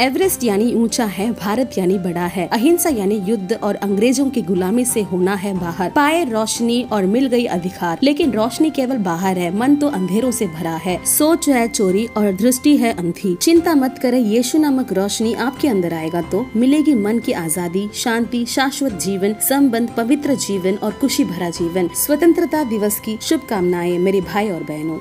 Everest यानी ऊँचा है, भारत यानी बड़ा है। अहिंसा यानी युद्ध और अंग्रेज़ों की गुलामी से होना है बाहर। पाए रोशनी और मिल गई अधिकार। लेकिन रोशनी केवल बाहर है, मन तो अंधेरों से भरा है। सोच है चोरी और दृष्टि है अंधी। चिंता मत करे, यीशु नामक रोशनी आपके अंदर आएगा तो मिलेगी मन की आज़ादी, शांति, शाश्वत जीवन, संबंध, पवित्र जीवन और खुशी भरा जीवन। स्वतंत्रता दिवस की शुभकामनाएँ मेरे भाई और बहनों।